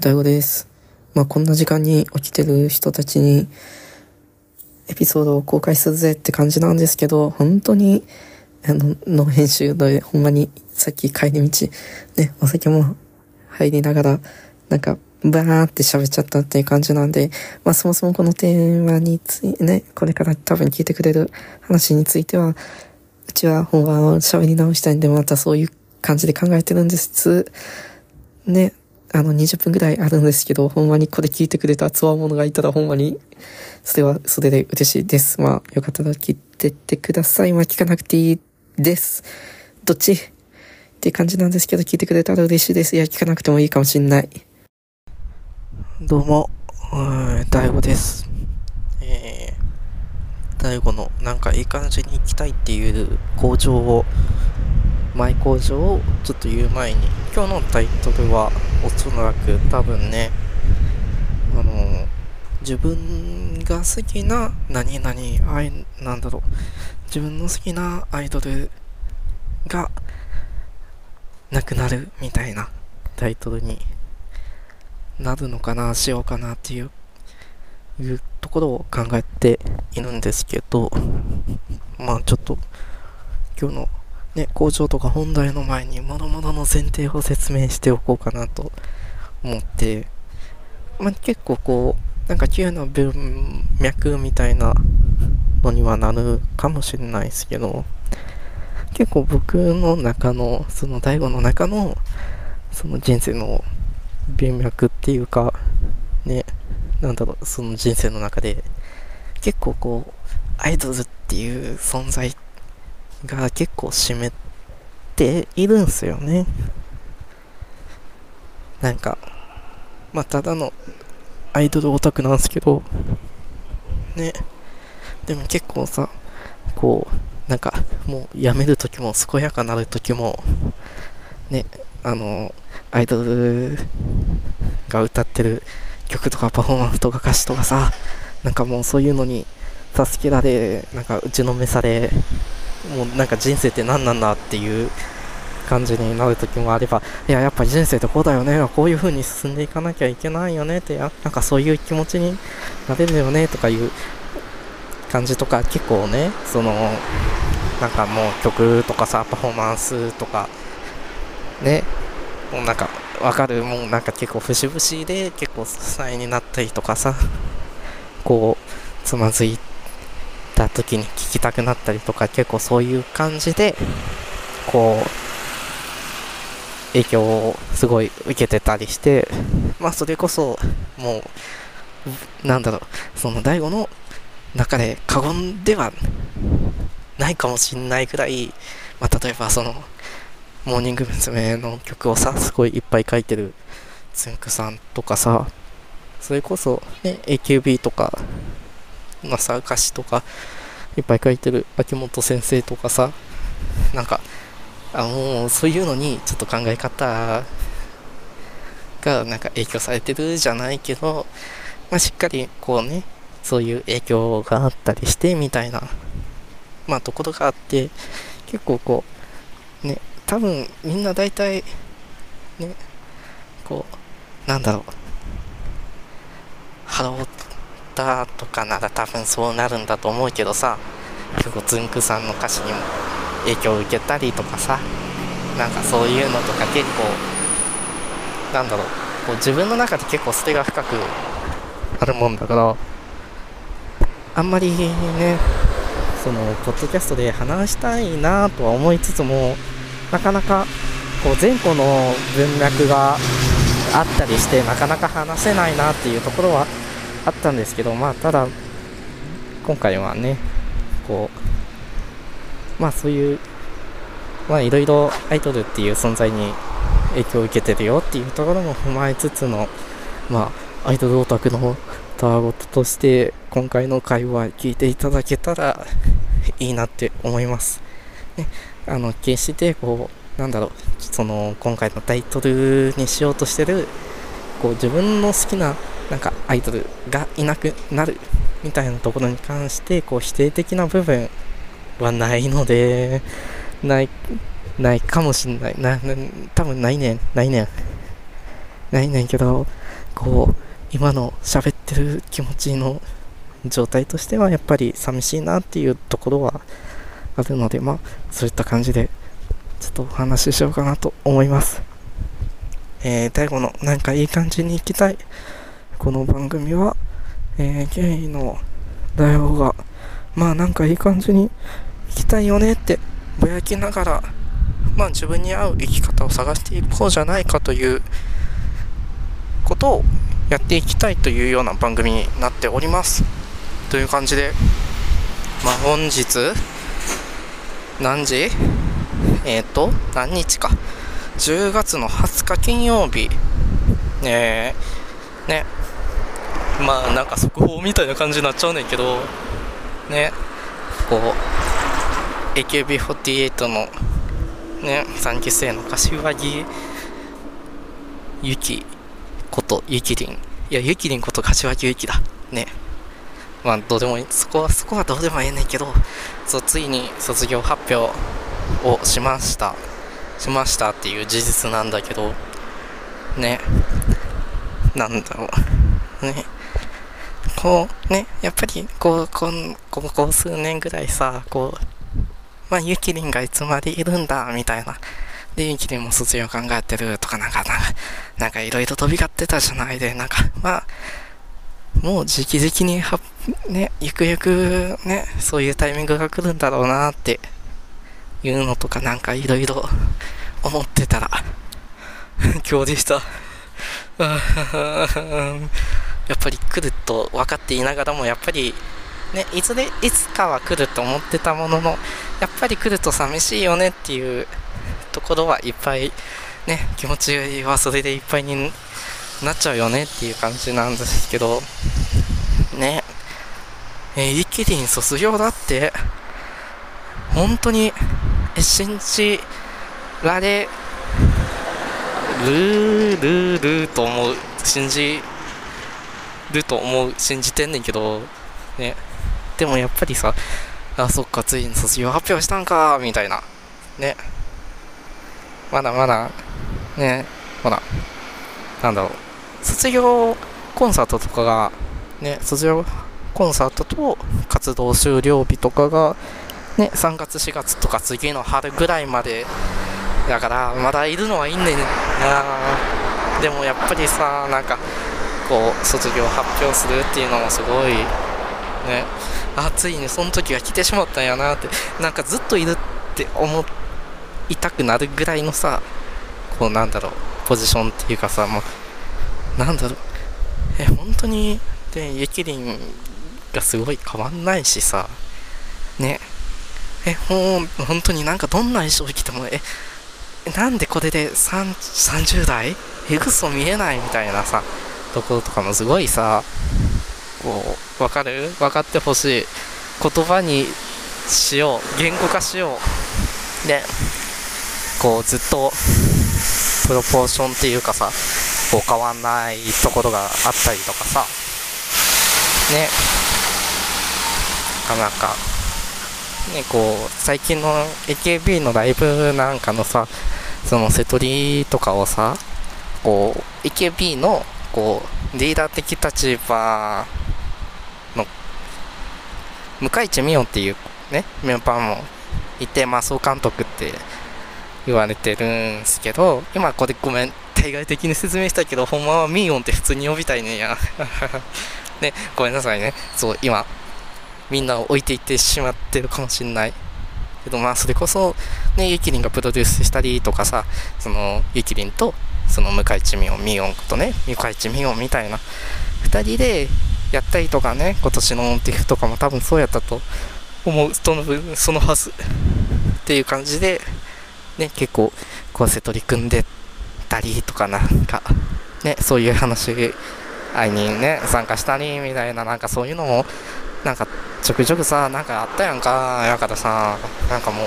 大悟です。まあ、こんな時間に起きてる人たちに、エピソードを公開するぜって感じなんですけど、本当に、あの、の編集で、ほんまに、さっき帰り道、ね、お酒も入りながら、なんか、バーって喋っちゃったっていう感じなんで、まあそもそもこのテーマについてね、これから多分聞いてくれる話については、うちは本番を喋り直したいんで、またそういう感じで考えてるんです。ね、あの20分ぐらいあるんですけど、ほんまにこれ聞いてくれたつわものがいたらほんまに、それはそれで嬉しいです。まあ、よかったら聞いてってください。まあ、聞かなくていいです。どっち？って感じなんですけど、聞いてくれたら嬉しいです。いや、聞かなくてもいいかもしんない。どうも、大悟です。えー、大悟のなんかいい感じに行きたいっていう工場を、マイ工場をちょっと言う前に、今日のタイトルはおそらく多分ね、あの、自分が好きな何々アイ、なんだろう、自分の好きなアイドルがなくなるみたいなタイトルになるのかな、しようかなっていう、いうところを考えているんですけど、まあちょっと今日のね、工場とか本題の前に、もろもろの前提を説明しておこうかなと思って、まあ、結構こう、なんか急な文脈みたいなのにはなるかもしれないですけど、結構僕の中の、その大悟の中の、その人生の文脈っていうか、ね、なんだろう、その人生の中で、結構こう、アイドルっていう存在ってが結構占めているんすよね。なんか、まあ、ただのアイドルオタクなんですけど、ね。でも結構さ、こう、なんか、もうやめるときも健やかなるときも、ね、あの、アイドルが歌ってる曲とかパフォーマンスとか歌詞とかさ、なんかもうそういうのに助けられ、なんか打ちのめされ、もうなんか人生って何なんだっていう感じになる時もあれば、いや、やっぱり人生ってこうだよね、こういう風に進んでいかなきゃいけないよねって、やなんかそういう気持ちになれるよねとかいう感じとか、結構ね、その、なんかもう曲とかさ、パフォーマンスとか、ね、もうなんかわかる、もうなんか結構節々で結構支えになったりとかさ、こう、つまずいてた時に聞きたくなったりとか結構そういう感じでこう影響をすごい受けてたりしてまあそれこそもうなんだろうその DAIGO の中で過言ではないかもしんないくらい、まあ、例えばそのモーニング娘。の曲をさすごいいっぱい書いてるつんくさんとかさそれこそね AKB とかのさ歌詞とかいっぱい書いてる秋元先生とかさなんかあもうそういうのにちょっと考え方がなんか影響されてるじゃないけど、まあ、しっかりこうねそういう影響があったりしてみたいなまあところがあって結構こうね多分みんな大体ねこうなんだろう。ハローとかなら多分そうなるんだと思うけどさ結構つんくさんの歌詞にも影響を受けたりとかさなんかそういうのとか結構なんだろうこう自分の中で結構捨てが深くあるもんだからあんまりねそのポッドキャストで話したいなとは思いつつもなかなかこう前後の文脈があったりしてなかなか話せないなっていうところはあったんですけど、まあ、ただ、今回はね、こう、まあそういう、まあいろいろアイドルっていう存在に影響を受けてるよっていうところも踏まえつつの、まあ、アイドルオタクのターゴットとして、今回の会話聞いていただけたらいいなって思います。ね、あの、決して、こう、なんだろう、その、今回のタイトルにしようとしてる、こう、自分の好きななんかアイドルがいなくなるみたいなところに関してこう否定的な部分はないのでないないかもしんないなな多分ないねんないねんないねんけどこう、今の喋ってる気持ちの状態としてはやっぱり寂しいなっていうところはあるので、まあ、そういった感じで、ちょっとお話ししようかなと思います。えー、大悟のなんかいい感じに行きたい。この番組は、えー、ゲイの大悟が、まあなんかいい感じに行きたいよねってぼやきながら、まあ自分に合う生き方を探していこうじゃないかということをやっていきたいというような番組になっております。という感じで、まあ本日、何時？えっ、ー、と、何日か。10月の20日金曜日。ねね。まあなんか速報みたいな感じになっちゃうねんけど、ね。こう、AKB48 のね、3期生の柏木ゆきことゆきりん。いや、ゆきりんこと柏木ゆきだ。ね。まあ、どうでもいい。そこは、そこはどうでもいいねんけど、そう、ついに卒業発表をしました。しましたっていう事実なんだけど、ね。なんだろう。ね。こう、ね、やっぱり、こう、こん、ここ数年ぐらいさ、こう、まあ、ゆきりんがいつまでいるんだ、みたいな。で、ゆきりんも卒業考えてるとかなんか、なんかいろいろ飛び交ってたじゃないで、なんか、まあ、もう時期的には、ね、ゆくゆくね、そういうタイミングが来るんだろうなっていうのとかなんかいろいろ思ってたら、今日でした。やっぱり来ると分かっていながらも、やっぱりね、いずれ、いつかは来ると思ってたものの、やっぱり来ると寂しいよねっていうところはいっぱい、ね、気持ちはそれでいっぱいになっちゃうよねっていう感じなんですけど、ね、えー、イキリン卒業だって、本当に、え、信じられる、る、ると思う。信じると思う。信じてんねんけど、ね。でもやっぱりさ、あ、そっか、ついに卒業発表したんか、みたいな。ね。まだまだ、ね、ほら、なんだろう。卒業コンサートとかが、ね、卒業コンサートと活動終了日とかが、ね、3月4月とか次の春ぐらいまでだからまだいるのはいいんねんな。でもやっぱりさなんかこう卒業発表するっていうのもすごいね。あついにその時が来てしまったんやなって。なんかずっといるって思いたくなるぐらいのさこうなんだろうポジションっていうかさもうなんだろう。え本当にでゆきりんがすごい変わんないしさ。ね。えほん本当になんかどんな衣装着てもえなんでこれで30代？えぐそ見えないみたいなさところとかもすごいさこう、わかる？分かってほしい。言葉にしよう。言語化しよう。で、こう、ずっと、プロポーションっていうかさ、こう変わんないところがあったりとかさ、ね、なかなか、ね、こう、最近の AKB のライブなんかのさ、その瀬戸りとかをさ、こう、AKB の、こう、リーダー的立場の向井地美音っていうね、メンバーもいて、まあ、総監督って言われてるんですけど、今これごめん、対外的に説明したけど、ほんまはミーオンって普通に呼びたいねや。ね、ごめんなさいね。そう、今、みんなを置いていってしまってるかもしんない。けどまあ、それこそ、ね、ゆきりんがプロデュースしたりとかさ、その、ゆきりんと、その向井地美音、ミーオンとね、向井地美音みたいな、二人でやったりとかね、今年のティフとかも多分そうやったと思う、そのそのはずっていう感じで、ね、結構、こうせ取り組んでたりとかなんか、ね、そういう話、会いにね、参加したりみたいな、なんかそういうのも、なんかちょくちょくさ、なんかあったやんか、やからさ、なんかも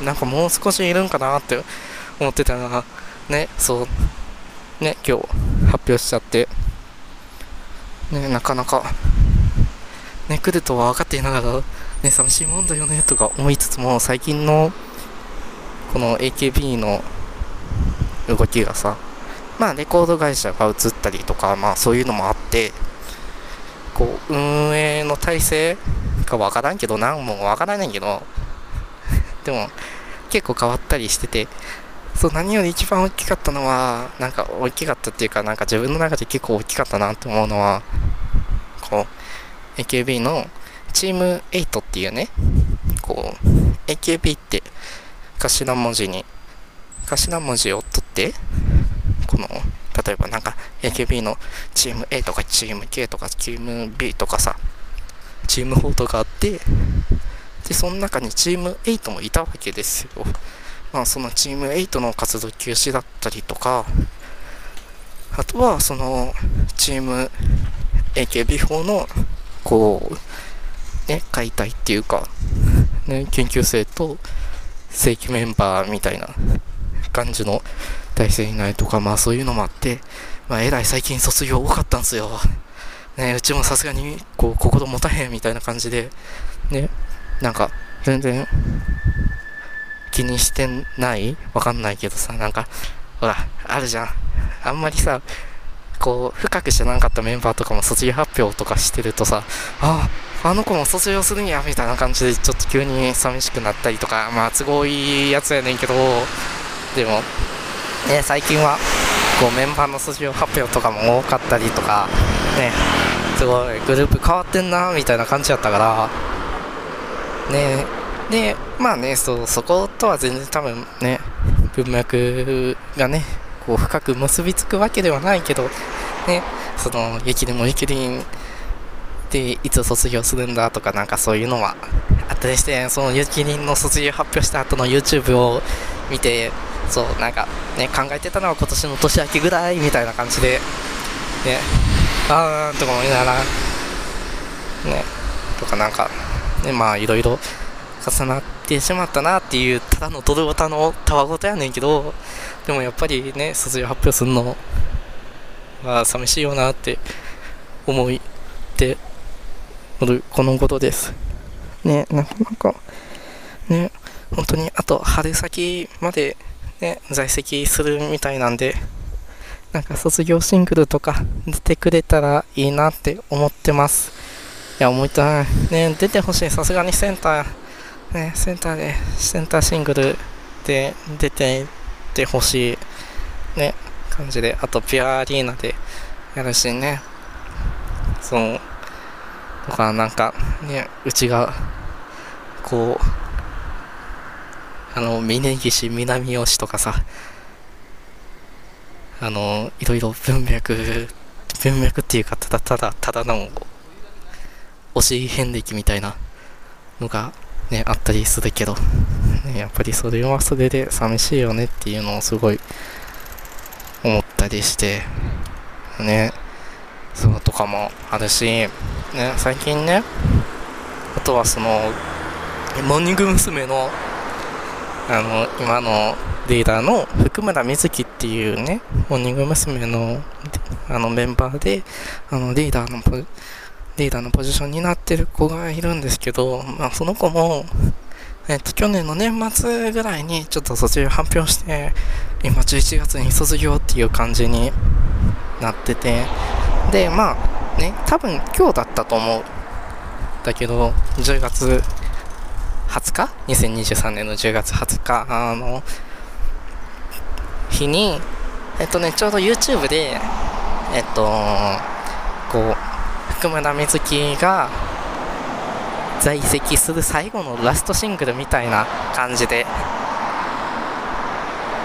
う、なんかもう少しいるんかなって思ってたら、ね、そう、ね、今日発表しちゃって、ね、なかなか、ね、来るとは分かっていながら、ね、寂しいもんだよね、とか思いつつも、最近の、この AKB の動きがさ、まあレコード会社が移ったりとか、まあそういうのもあって、こう、運営の体制かわからんけど、な。んもわからないけど、でも結構変わったりしてて、そう、何より一番大きかったのは、なんか大きかったっていうか、なんか自分の中で結構大きかったなって思うのは、こう、AKB のチーム8っていうね、こう、AKB って頭文字に、頭文字を取って、この、例えばなんか AKB のチーム A とかチーム K とかチーム B とかさ、チーム4とかあって、で、その中にチーム8もいたわけですよ。まあ、そのチーム8の活動休止だったりとか、あとは、その、チーム AKB4 の、こう、ね、解体っていうか、ね、研究生と正規メンバーみたいな感じの体制になるとか、まあそういうのもあって、まあえらい最近卒業多かったんですよ。ね、うちもさすがに、こう、心持たへんみたいな感じで、ね、なんか、全然、気にしてない？わかんないけどさ、なんか、ほら、あるじゃん。あんまりさ、こう、深く知らなかったメンバーとかも卒業発表とかしてるとさ、ああ、あの子も卒業するんや、みたいな感じで、ちょっと急に寂しくなったりとか、まあ、都合いいやつやねんけど、でも、ね、最近は、こう、メンバーの卒業発表とかも多かったりとか、ね、すごい、グループ変わってんな、みたいな感じやったから、ね、で、まあね、そう、そことは全然多分ね、文脈がね、こう深く結びつくわけではないけど、ね、その、雪でも雪林でいつ卒業するんだとかなんかそういうのはあったりして、その雪林の卒業発表した後の YouTube を見て、そう、なんかね、考えてたのは今年の年明けぐらいみたいな感じで、ね、あーんとか思いいなら、ね、とかなんか、ね、まあいろいろ重なってしまったなっていう、ただのドルオタのたわごとやねんけど、でもやっぱりね、卒業発表するのは寂しいよなって思っておる、このことです。ね、なかなか、ね、本当にあと春先までね、在籍するみたいなんで、なんか卒業シングルとか出てくれたらいいなって思ってます。いや、思いたい。ね、出てほしい。さすがにセンター、ね、センターで、センターシングルで出てってほしい、ね、感じで、あと、ピュアアリーナでやるしね、そう、とか、なんか、ね、うちが、こう、あの、峯岸南吉とかさ、あの、いろいろ文脈、文脈っていうか、ただただ、ただの、推し遍歴みたいなのがね、あったりするけど、ね、やっぱりそれはそれで寂しいよねっていうのをすごい思ったりして、ね、そうとかもあるし、ね、最近ね、あとはその、モーニング娘。の、あの、今のリーダーの福村瑞希っていうね、モーニング娘。のあのメンバーで、あのリーダーのリーダーのポジションになってる子がいるんですけど、まあ、その子も、えっと、去年の年末ぐらいにちょっと卒業発表して、今11月に卒業っていう感じになってて、で、まあ、ね、多分今日だったと思う。だけど、10月20日 ?2023 年の10月20日、あの、日に、えっとね、ちょうど YouTube で、えっと、こう、福村瑞希が在籍する最後のラストシングルみたいな感じで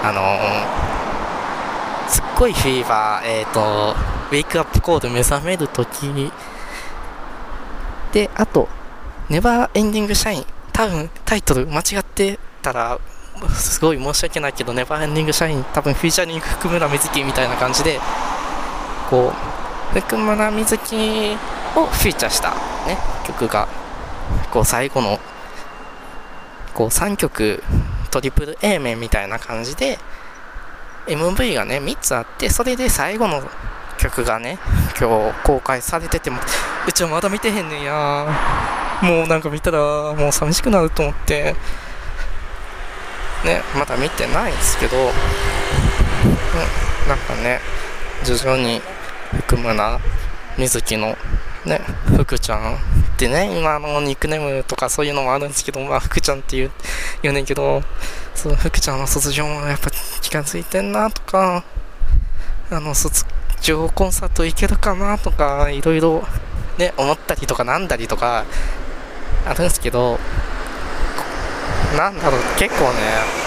あの、すっごいフィーバー、えっ、と、ウェイクアップコール目覚めるときで、あと、ネバーエンディングシャイン、多分タイトル間違ってたら、すごい申し訳ないけど、ネバーエンディングシャイン、多分フィーチャリング福村瑞希みたいな感じで、こう、福村瑞希をフィーチャーした、ね、曲が、こう最後の、こう3曲トリプル A 面みたいな感じで、MV がね、3つあって、それで最後の曲がね、今日公開されてても、うちはまだ見てへんねんや。もうなんか見たら、もう寂しくなると思って、ね、まだ見てないんですけど、うんなんかね徐々に含むな水木のね福ちゃんってね今のニックネームとかそういうのもあるんですけどまあ福ちゃんっていう言うねんけどそう福ちゃんの卒業もやっぱ近づいてんなとかあの卒業コンサート行けるかなとかいろいろね思ったりとかなんだりとかあるんですけどなんだろう結構ね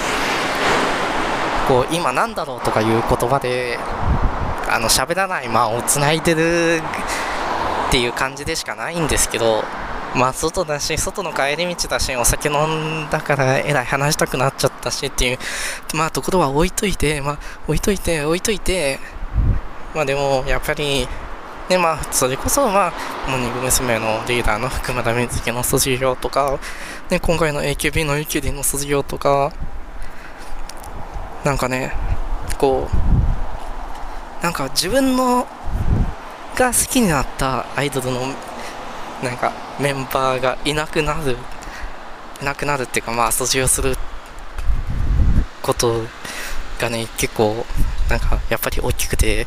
こう今なんだろうとかいう言葉であの喋らない間をつないでるっていう感じでしかないんですけどまあ外だし外の帰り道だしお酒飲んだからえらい話したくなっちゃったしっていうまあところは置いといてまあ置いといて置いといてまあでもやっぱりねまあそれこそまあモーニング娘。のリーダーの福村瑞希の卒業とかね今回の AKB のゆきりの卒業とかなんかねこうなんか自分のが好きになったアイドルのなんかメンバーがいなくなるいなくなるっていうかまあ卒業することがね結構なんかやっぱり大きくて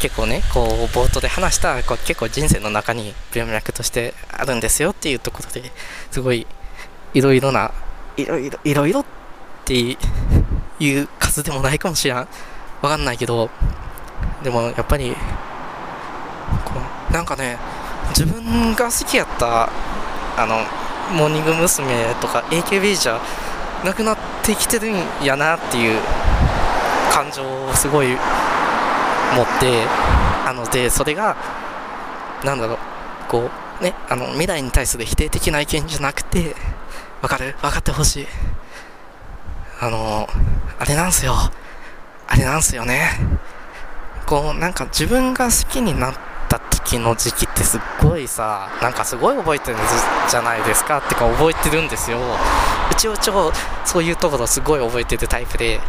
結構ねこう冒頭で話したこう結構人生の中に文脈としてあるんですよっていうところですごいいろいろないろいろいろいろっていう数でもないかもしれんわかんないけどでもやっぱりこうなんかね自分が好きやったあのモーニング娘。とか AKB じゃなくなってきてるんやなっていう感情をすごい持ってあのでそれがなんだろうこうねあの未来に対する否定的な意見じゃなくてわかる？分かってほしい。あのあれなんすよ。あれなんすよね。こうなんか自分が好きになった時の時期ってすっごいさなんかすごい覚えてるじゃないですか？ってか覚えてるんですよ。うちは超そういうところすごい覚えてるタイプで。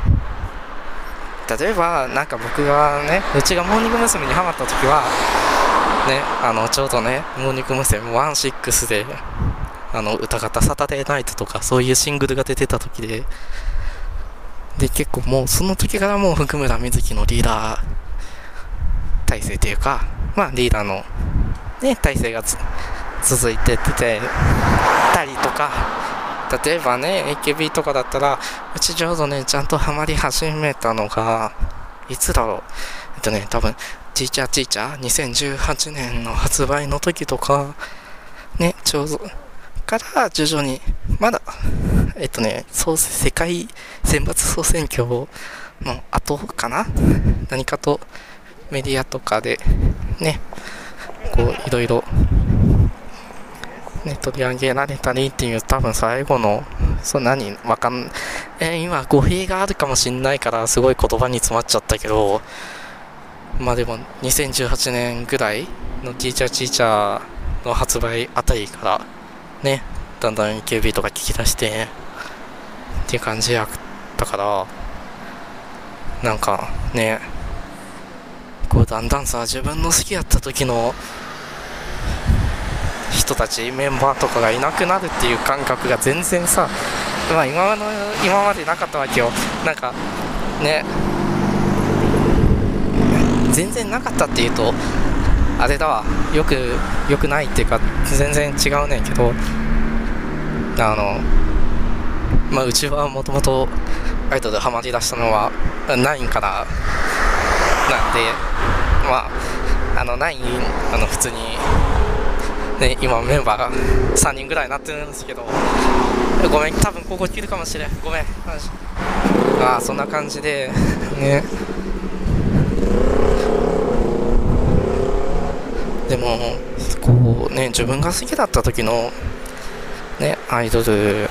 例えばなんか僕がねうちがモーニング娘。にハマった時はねあのちょうどねモーニング娘。16であの歌方サタデーナイトとかそういうシングルが出てた時でで結構もうその時からもう福村瑞希のリーダー体制というかまあリーダーのね体制が続いててたりとか例えばね AKB とかだったらうちちょうどねちゃんとハマり始めたのがいつだろう？えっとね多分ティーチャーティーチャー2018年の発売の時とかねちょうどから徐々にまだえっとね総世界選抜総選挙の後かな？何かとメディアとかでねこういろいろね、取り上げられたりっていう多分最後の、そん何わかん、えー、今語弊があるかもしんないからすごい言葉に詰まっちゃったけど、まあでも2018年ぐらいのティーチャーティーチャーの発売あたりからね、だんだん AKB とか聞き出してっていう感じやったから、なんかね、こうだんだんさ、自分の好きやった時の人たちメンバーとかがいなくなるっていう感覚が全然さ、まあ、今の今までなかったわけよ。なんかね。全然なかったっていうとあれだわ。よくよくないっていうか全然違うねんけど。あのまあうちはもともとアイドルハマりだしたのは9からなんでまああの9あの普通にね、今メンバーが3人ぐらいになってるんですけど。ごめん多分ここ切るかもしれん。ごめん。ああそんな感じで。ね。でもこうね自分が好きだった時のねアイドル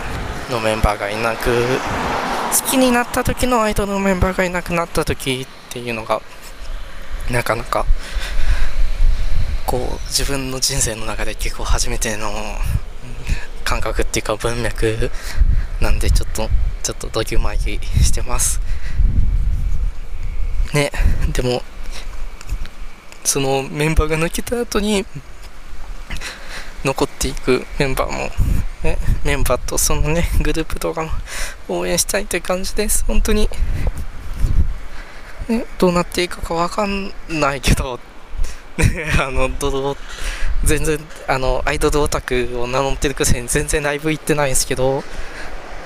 のメンバーがいなく好きになった時のアイドルのメンバーがいなくなった時っていうのがなかなかこう自分の人生の中で結構初めての感覚っていうか文脈なんでちょっとちょっとドキュマギしてます。ねでもそのメンバーが抜けた後に残っていくメンバーも、ね、メンバーとそのねグループ動画も応援したいという感じです。本当に。ね、どうなっていくかわかんないけど、あの、ドド全然、あの、アイドルオタクを名乗ってるくせに全然ライブ行ってないんですけど、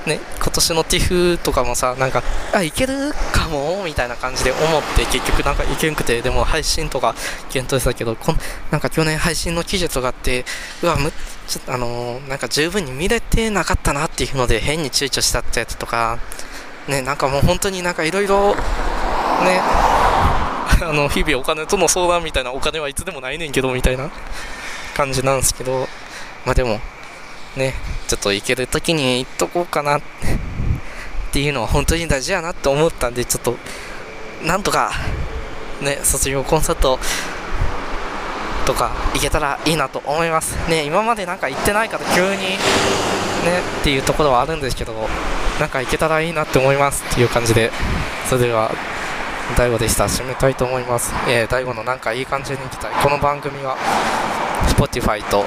ね、今年の TIFF とかもさ、なんか、あ、いけるかも？みたいな感じで思って結局なんかいけんくて、でも配信とか検討したけど、こんなんか去年配信の記事とかあって、うわ、むちょっとあの、なんか十分に見れてなかったなっていうので変に躊躇したってやつとか、ね、なんかもう本当になんかいろいろ、ね、あの、日々お金との相談みたいなお金はいつでもないねんけどみたいな感じなんですけど、まあでも、ね、ちょっと行ける時に行っとこうかなっていうのは本当に大事やなって思ったんで、ちょっと、なんとか、ね、卒業コンサートとか行けたらいいなと思います。ね、今までなんか行ってないから急にね、っていうところはあるんですけど、なんか行けたらいいなって思いますっていう感じで、それでは、大悟でした。締めたいと思います。えー、大悟のなんかいい感じに行きたい。この番組は、Spotify と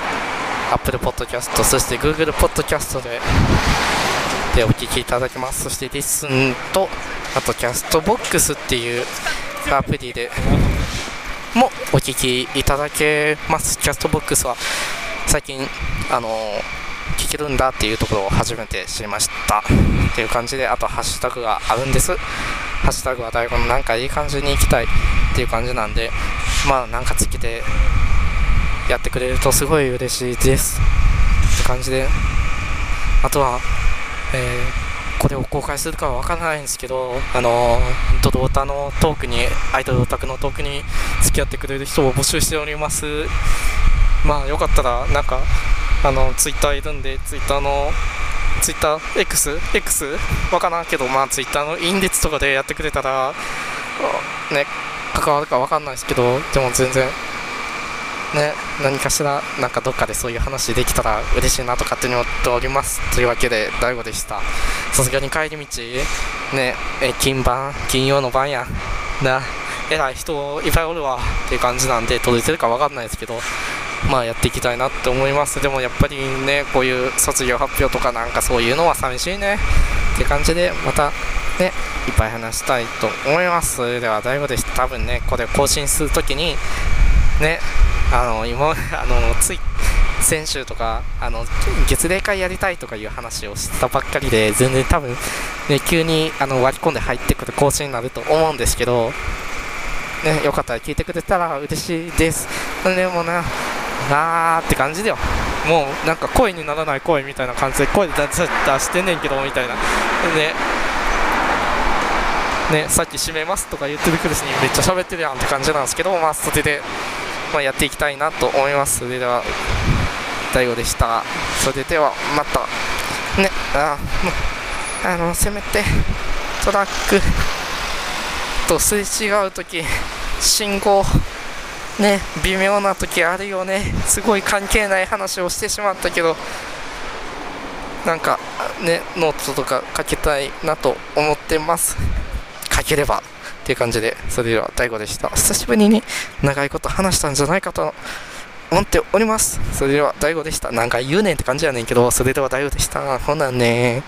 Apple Podcast、そして Google Podcast で、でお聞きいただけます。そして Listen と、あと Castbox っていうアプリでもお聞きいただけます。Castbox は最近、あの聞けるんだっていうところを初めて知りましたっていう感じであとハッシュタグがあるんですハッシュタグは大悟のなんかいい感じに行きたいっていう感じなんでまあなんかつけてやってくれるとすごい嬉しいですって感じであとは、えー、これを公開するかは分からないんですけどあのドドオタのトークにアイドルオタクのトークに付き合ってくれる人を募集しております。まあよかったらなんかあのツイッターいるんでツイッターのツイッター X? X? わからんけどまあツイッターのインデッツとかでやってくれたらね関わるかわかんないですけどでも全然ね、何かしら、なんかどっかでそういう話できたら嬉しいなと勝手に思っております。というわけで、大悟でした。さすがに帰り道、ね、え、金晩、金曜の晩や。な、偉い人いっぱいおるわっていう感じなんで、届いてるかわかんないですけど、まあやっていきたいなって思います。でもやっぱりね、こういう卒業発表とかなんかそういうのは寂しいねって感じで、またね、いっぱい話したいと思います。それでは、大悟でした。多分ね、これ更新するときに、ね、あの今 あのつい先週とかあの月例会やりたいとかいう話をしたばっかりで全然多分、ね、急にあの割り込んで入ってくる更新になると思うんですけど、ね、よかったら聞いてくれたら嬉しいですでもななーって感じだよ。もうなんか声にならない声みたいな感じで声で出してんねんけどみたいな。ねね、さっき閉めますとか言ってるくるしにめっちゃ喋ってるやんって感じなんですけど、まあ、それでまあ、やっていきたいなと思います。それでは大悟でした。それではまた。ねああのせめてトラックとすれ違う時信号ね微妙な時あるよねすごい関係ない話をしてしまったけどなんかねノートとか書きたいなと思ってます書ければっていう感じで、それでは DAIGO でした。久しぶりに長いこと話したんじゃないかと思っております。それでは DAIGO でした。なんか言うねんって感じやねんけど、それでは DAIGO でした。ほなね